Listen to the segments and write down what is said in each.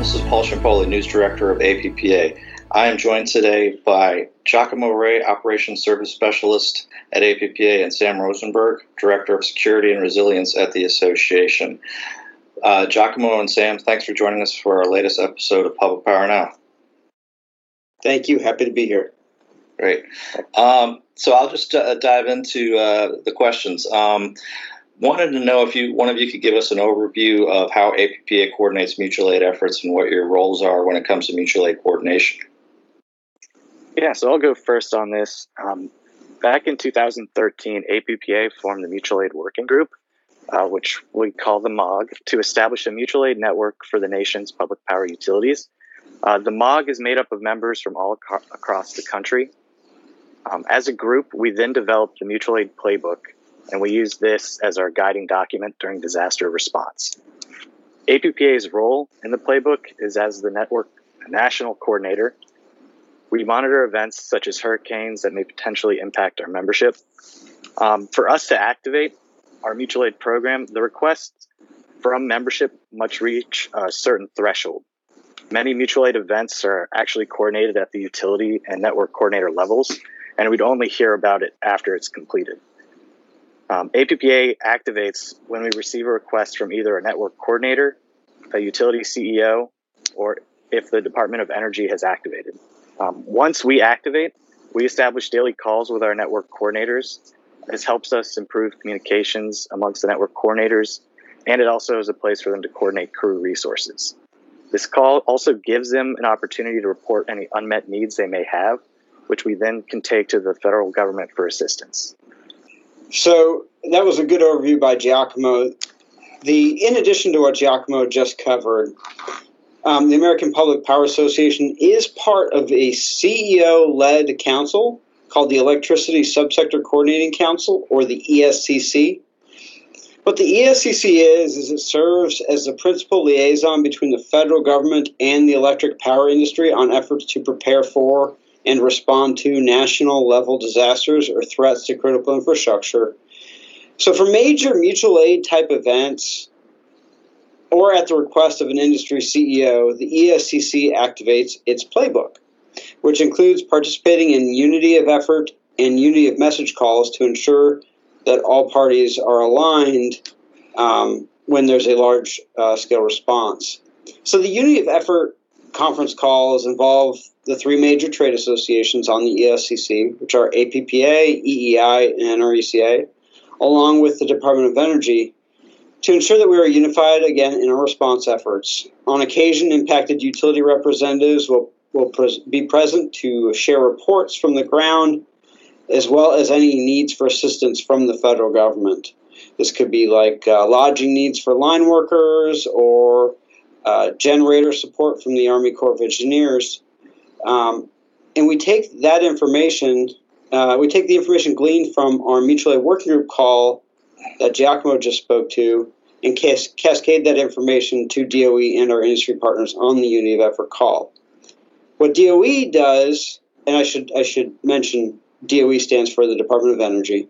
This is Paul Ciampoli, News Director of APPA. I am joined today by Giacomo Ray, Operations Service Specialist at APPA, and Sam Rosenberg, Director of Security and Resilience at the Association. Uh, Giacomo and Sam, thanks for joining us for our latest episode of Public Power Now. Thank you. Happy to be here. Great. Um, so I'll just uh, dive into uh, the questions. Um, wanted to know if you one of you could give us an overview of how APPA coordinates mutual aid efforts and what your roles are when it comes to mutual aid coordination. Yeah, so I'll go first on this. Um, back in 2013, APPA formed the Mutual Aid Working Group, uh, which we call the MAWG, to establish a mutual aid network for the nation's public power utilities. Uh, the MAWG is made up of members from all ac- across the country. Um, as a group, we then developed the Mutual Aid Playbook, and we use this as our guiding document during disaster response. APPA's role in the playbook is as the network national coordinator. We monitor events such as hurricanes that may potentially impact our membership. Um, for us to activate our mutual aid program, the requests from membership must reach a certain threshold. Many mutual aid events are actually coordinated at the utility and network coordinator levels, and we'd only hear about it after it's completed. Um, APPA activates when we receive a request from either a network coordinator, a utility CEO, or if the Department of Energy has activated. Um, once we activate, we establish daily calls with our network coordinators. This helps us improve communications amongst the network coordinators, and it also is a place for them to coordinate crew resources. This call also gives them an opportunity to report any unmet needs they may have, which we then can take to the federal government for assistance. So that was a good overview by Giacomo. The in addition to what Giacomo just covered, um, the American Public Power Association is part of a CEO-led council called the Electricity Subsector Coordinating Council, or the ESCC. What the ESCC is, is it serves as the principal liaison between the federal government and the electric power industry on efforts to prepare for and respond to national level disasters or threats to critical infrastructure. So, for major mutual aid type events, or at the request of an industry CEO, the ESCC activates its playbook, which includes participating in unity of effort and unity of message calls to ensure that all parties are aligned um, when there's a large uh, scale response. So, the unity of effort conference calls involve the three major trade associations on the ESCC, which are APPA, EEI, and NRECA, along with the Department of Energy, to ensure that we are unified again in our response efforts. On occasion, impacted utility representatives will, will pres- be present to share reports from the ground as well as any needs for assistance from the federal government. This could be like uh, lodging needs for line workers or uh, generator support from the Army Corps of Engineers. Um, and we take that information, uh, we take the information gleaned from our mutual aid working group call that Giacomo just spoke to and cas- cascade that information to DOE and our industry partners on the unity of effort call. What DOE does, and I should I should mention DOE stands for the Department of Energy.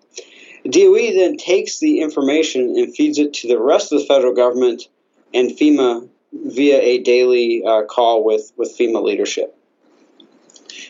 DOE then takes the information and feeds it to the rest of the federal government and FEMA via a daily uh, call with, with FEMA leadership.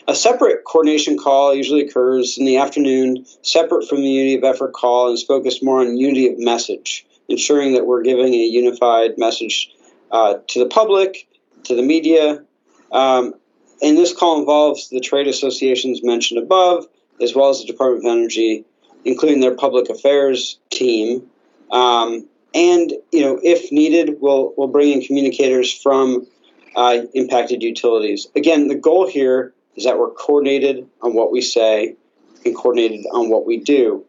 A separate coordination call usually occurs in the afternoon, separate from the unity of effort call, and is focused more on unity of message, ensuring that we're giving a unified message uh, to the public, to the media. Um, and this call involves the trade associations mentioned above, as well as the Department of Energy, including their public affairs team. Um, and you know, if needed, we'll we'll bring in communicators from uh, impacted utilities. Again, the goal here is that we're coordinated on what we say and coordinated on what we do.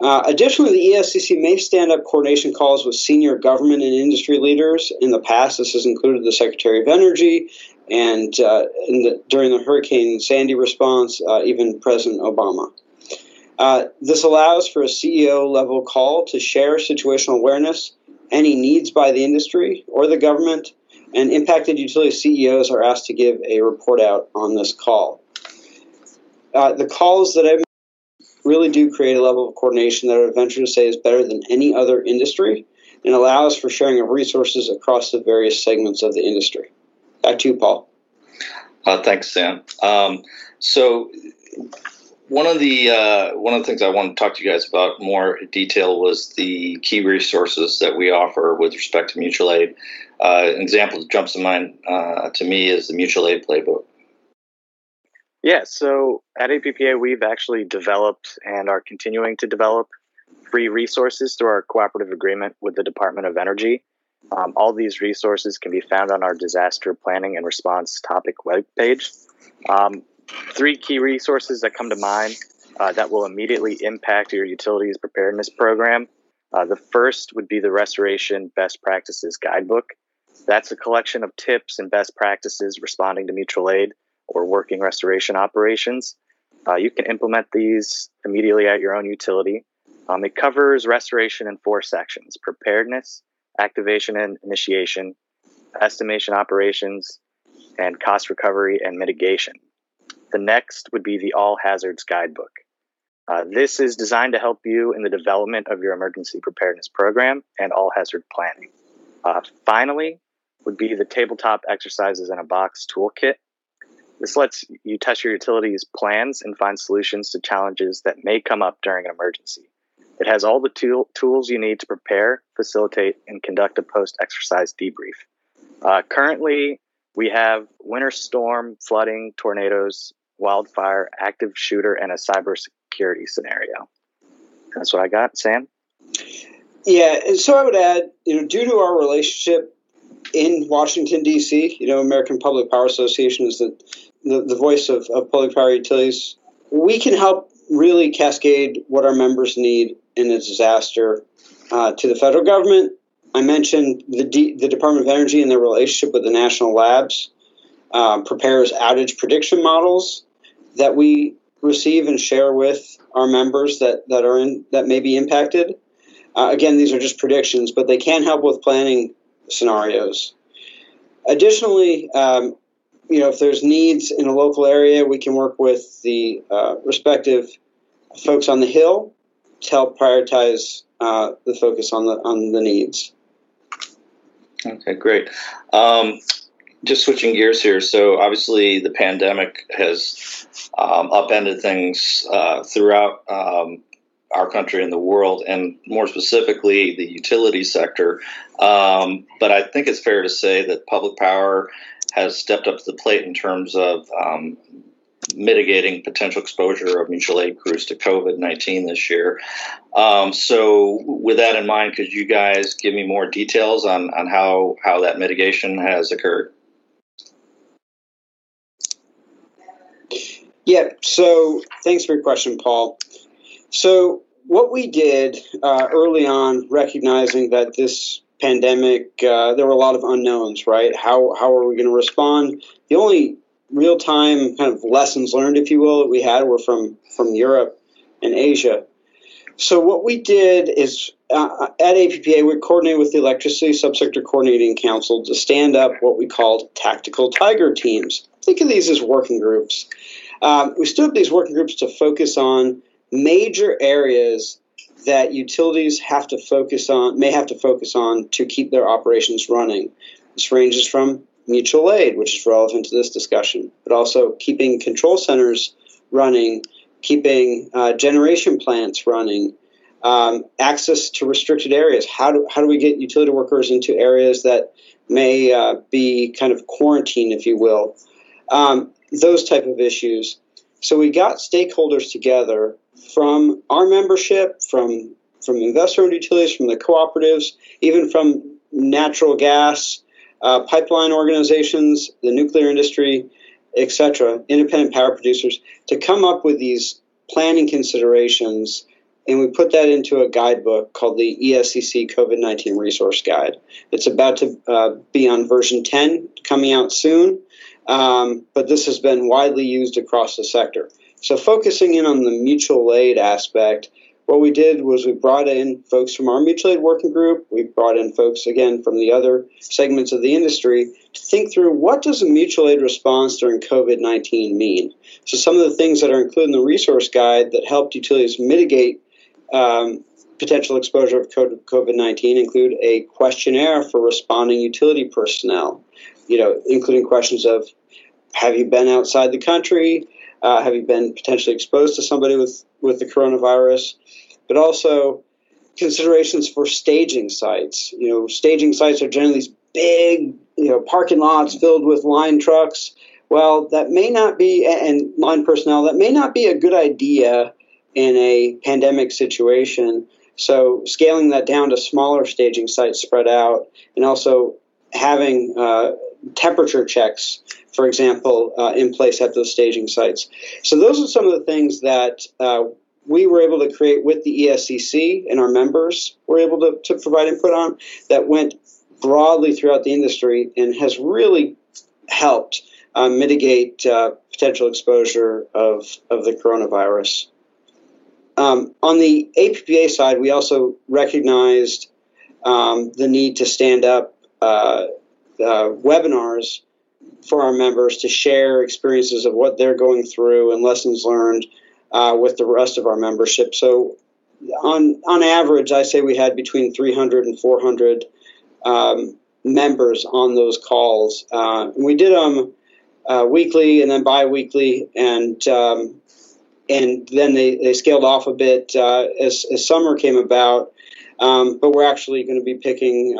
Uh, additionally, the ESCC may stand up coordination calls with senior government and industry leaders. In the past, this has included the Secretary of Energy, and uh, the, during the Hurricane Sandy response, uh, even President Obama. Uh, this allows for a CEO level call to share situational awareness, any needs by the industry or the government, and impacted utility CEOs are asked to give a report out on this call. Uh, the calls that I really do create a level of coordination that I would venture to say is better than any other industry and allows for sharing of resources across the various segments of the industry. Back to you, Paul. Uh, thanks, Sam. Um, so one of the uh, one of the things I want to talk to you guys about more detail was the key resources that we offer with respect to mutual aid. Uh, an example that jumps to mind uh, to me is the mutual aid playbook. Yeah, so at APPA, we've actually developed and are continuing to develop free resources through our cooperative agreement with the Department of Energy. Um, all these resources can be found on our disaster planning and response topic webpage. Um, three key resources that come to mind uh, that will immediately impact your utilities preparedness program. Uh, the first would be the Restoration Best Practices Guidebook. That's a collection of tips and best practices responding to mutual aid or working restoration operations. Uh, you can implement these immediately at your own utility. Um, it covers restoration in four sections preparedness, activation and initiation, estimation operations, and cost recovery and mitigation. The next would be the All Hazards Guidebook. Uh, this is designed to help you in the development of your emergency preparedness program and all hazard planning. Uh, finally, would be the Tabletop Exercises in a Box Toolkit. This lets you test your utilities plans and find solutions to challenges that may come up during an emergency. It has all the tool, tools you need to prepare, facilitate, and conduct a post exercise debrief. Uh, currently, we have winter storm, flooding, tornadoes, wildfire, active shooter, and a cybersecurity scenario. That's what I got, Sam. Yeah, and so I would add, you know, due to our relationship in Washington D.C., you know, American Public Power Association is the the, the voice of, of public power utilities. We can help really cascade what our members need in a disaster uh, to the federal government. I mentioned the D- the Department of Energy and their relationship with the national labs um, prepares outage prediction models that we receive and share with our members that, that are in that may be impacted. Uh, again, these are just predictions, but they can help with planning scenarios. Additionally, um, you know, if there's needs in a local area, we can work with the uh, respective folks on the hill to help prioritize uh, the focus on the on the needs. Okay, great. Um, just switching gears here. So obviously, the pandemic has um, upended things uh, throughout um, our country and the world, and more specifically, the utility sector. Um, but I think it's fair to say that public power has stepped up to the plate in terms of um, mitigating potential exposure of mutual aid crews to COVID 19 this year. Um, so, with that in mind, could you guys give me more details on, on how, how that mitigation has occurred? Yeah, so thanks for your question, Paul. So, what we did uh, early on, recognizing that this pandemic, uh, there were a lot of unknowns, right? How, how are we going to respond? The only real time kind of lessons learned, if you will, that we had were from, from Europe and Asia. So, what we did is uh, at APPA, we coordinated with the Electricity Subsector Coordinating Council to stand up what we called tactical tiger teams. Think of these as working groups. Um, we stood up these working groups to focus on major areas that utilities have to focus on, may have to focus on to keep their operations running. This ranges from mutual aid, which is relevant to this discussion, but also keeping control centers running, keeping uh, generation plants running, um, access to restricted areas. How do, how do we get utility workers into areas that may uh, be kind of quarantined, if you will? Um, those type of issues. So we got stakeholders together from our membership, from from investor-owned utilities, from the cooperatives, even from natural gas uh, pipeline organizations, the nuclear industry, etc., independent power producers, to come up with these planning considerations. And we put that into a guidebook called the ESCC COVID 19 Resource Guide. It's about to uh, be on version 10, coming out soon, um, but this has been widely used across the sector. So, focusing in on the mutual aid aspect, what we did was we brought in folks from our mutual aid working group. We brought in folks again from the other segments of the industry to think through what does a mutual aid response during COVID nineteen mean. So, some of the things that are included in the resource guide that helped utilities mitigate um, potential exposure of COVID 19 include a questionnaire for responding utility personnel, you know, including questions of have you been outside the country? Uh, have you been potentially exposed to somebody with, with the coronavirus? But also considerations for staging sites. You know, staging sites are generally these big, you know, parking lots filled with line trucks. Well, that may not be, and line personnel, that may not be a good idea in a pandemic situation. So, scaling that down to smaller staging sites spread out, and also having uh, temperature checks, for example, uh, in place at those staging sites. So, those are some of the things that uh, we were able to create with the ESCC, and our members were able to, to provide input on that went broadly throughout the industry and has really helped uh, mitigate uh, potential exposure of, of the coronavirus. Um, on the APPA side, we also recognized um, the need to stand up uh, uh, webinars for our members to share experiences of what they're going through and lessons learned uh, with the rest of our membership. So, on on average, I say we had between 300 and 400 um, members on those calls. Uh, we did them uh, weekly and then bi-weekly, and um, and then they, they scaled off a bit uh, as, as summer came about. Um, but we're actually going to be picking.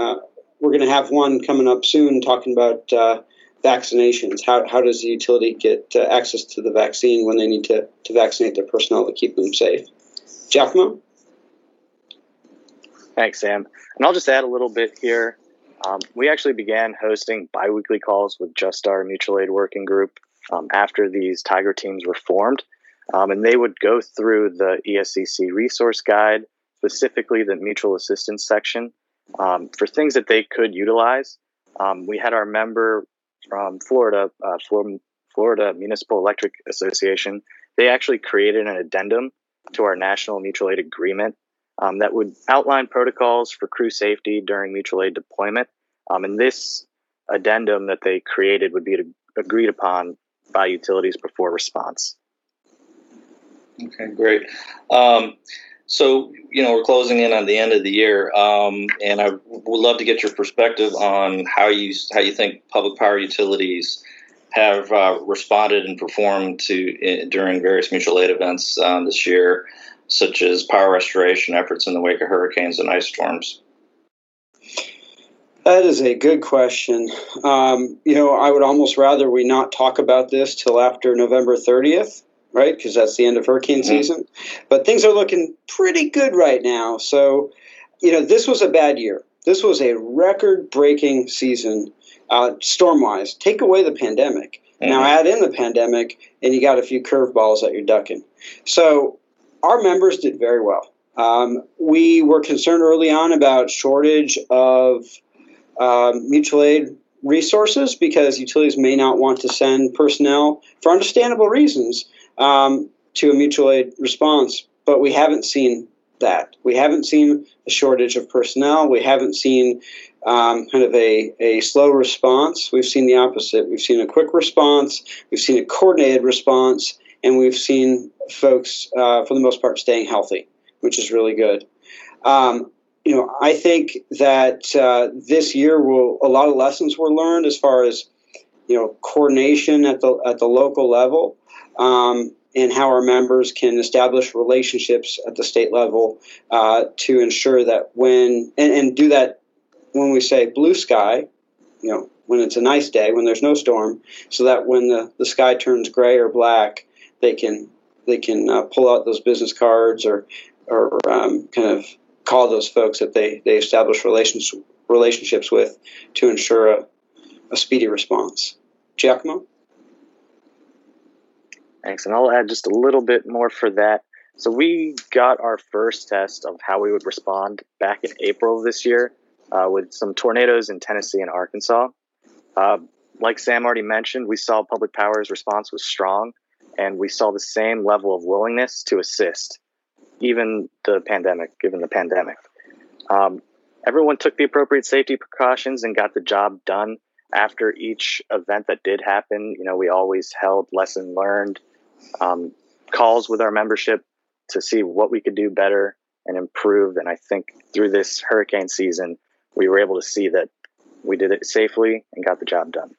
We're going to have one coming up soon, talking about uh, vaccinations. How, how does the utility get uh, access to the vaccine when they need to, to vaccinate their personnel to keep them safe? Giacomo? Thanks, Sam. And I'll just add a little bit here. Um, we actually began hosting biweekly calls with just our mutual aid working group um, after these Tiger teams were formed. Um, and they would go through the ESCC resource guide, specifically the mutual assistance section, um, for things that they could utilize. Um, we had our member from Florida, uh, Florida Municipal Electric Association. They actually created an addendum to our national mutual aid agreement um, that would outline protocols for crew safety during mutual aid deployment. Um, and this addendum that they created would be agreed upon by utilities before response. Okay, great. Um, so, you know, we're closing in on the end of the year, um, and I would love to get your perspective on how you how you think public power utilities have uh, responded and performed to during various mutual aid events um, this year such as power restoration efforts in the wake of hurricanes and ice storms? That is a good question. Um, you know, I would almost rather we not talk about this till after November 30th, right? Because that's the end of hurricane mm-hmm. season. But things are looking pretty good right now. So, you know, this was a bad year. This was a record breaking season, uh, storm wise. Take away the pandemic. Mm-hmm. Now add in the pandemic, and you got a few curveballs that you're ducking. So, our members did very well. Um, we were concerned early on about shortage of um, mutual aid resources because utilities may not want to send personnel for understandable reasons um, to a mutual aid response. But we haven't seen that. We haven't seen a shortage of personnel. We haven't seen um, kind of a, a slow response. We've seen the opposite. We've seen a quick response. We've seen a coordinated response and we've seen folks, uh, for the most part, staying healthy, which is really good. Um, you know, I think that uh, this year will a lot of lessons were learned as far as you know coordination at the at the local level. Um, and how our members can establish relationships at the state level uh, to ensure that when and, and do that when we say blue sky, you know, when it's a nice day, when there's no storm, so that when the, the sky turns gray or black, they can they can uh, pull out those business cards or or um, kind of call those folks that they they establish relations relationships with to ensure a, a speedy response. Giacomo. Thanks, and I'll add just a little bit more for that. So we got our first test of how we would respond back in April of this year uh, with some tornadoes in Tennessee and Arkansas. Uh, like Sam already mentioned, we saw Public Power's response was strong and we saw the same level of willingness to assist, even the pandemic, given the pandemic. Um, everyone took the appropriate safety precautions and got the job done. After each event that did happen, you know, we always held lesson learned um, calls with our membership to see what we could do better and improve. And I think through this hurricane season, we were able to see that we did it safely and got the job done.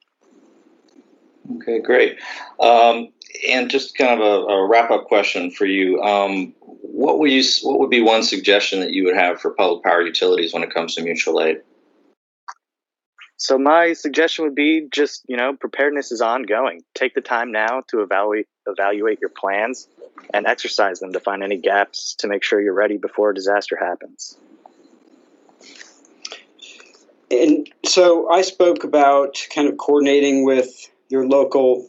Okay, great. Um, and just kind of a, a wrap up question for you. Um, what would you what would be one suggestion that you would have for public power utilities when it comes to mutual aid? So my suggestion would be just you know preparedness is ongoing. Take the time now to evaluate evaluate your plans and exercise them to find any gaps to make sure you're ready before a disaster happens. And so I spoke about kind of coordinating with your local,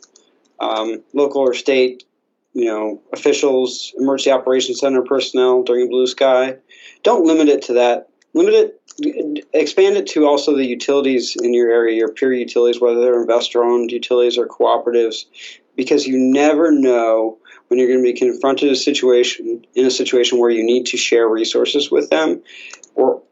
um, local or state, you know, officials, emergency operations center personnel during blue sky. Don't limit it to that. Limit it, expand it to also the utilities in your area, your peer utilities, whether they're investor-owned utilities or cooperatives, because you never know when you're going to be confronted a situation in a situation where you need to share resources with them or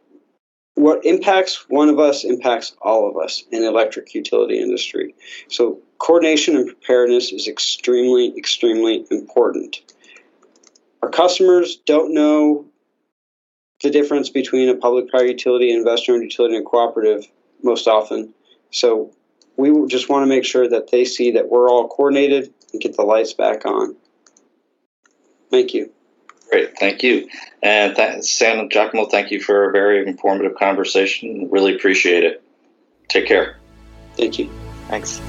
what impacts one of us impacts all of us in the electric utility industry. So coordination and preparedness is extremely, extremely important. Our customers don't know the difference between a public power utility, investor owned utility, and cooperative most often. So we just want to make sure that they see that we're all coordinated and get the lights back on. Thank you. Great, thank you. And th- Sam and Giacomo, thank you for a very informative conversation. Really appreciate it. Take care. Thank you. Thanks.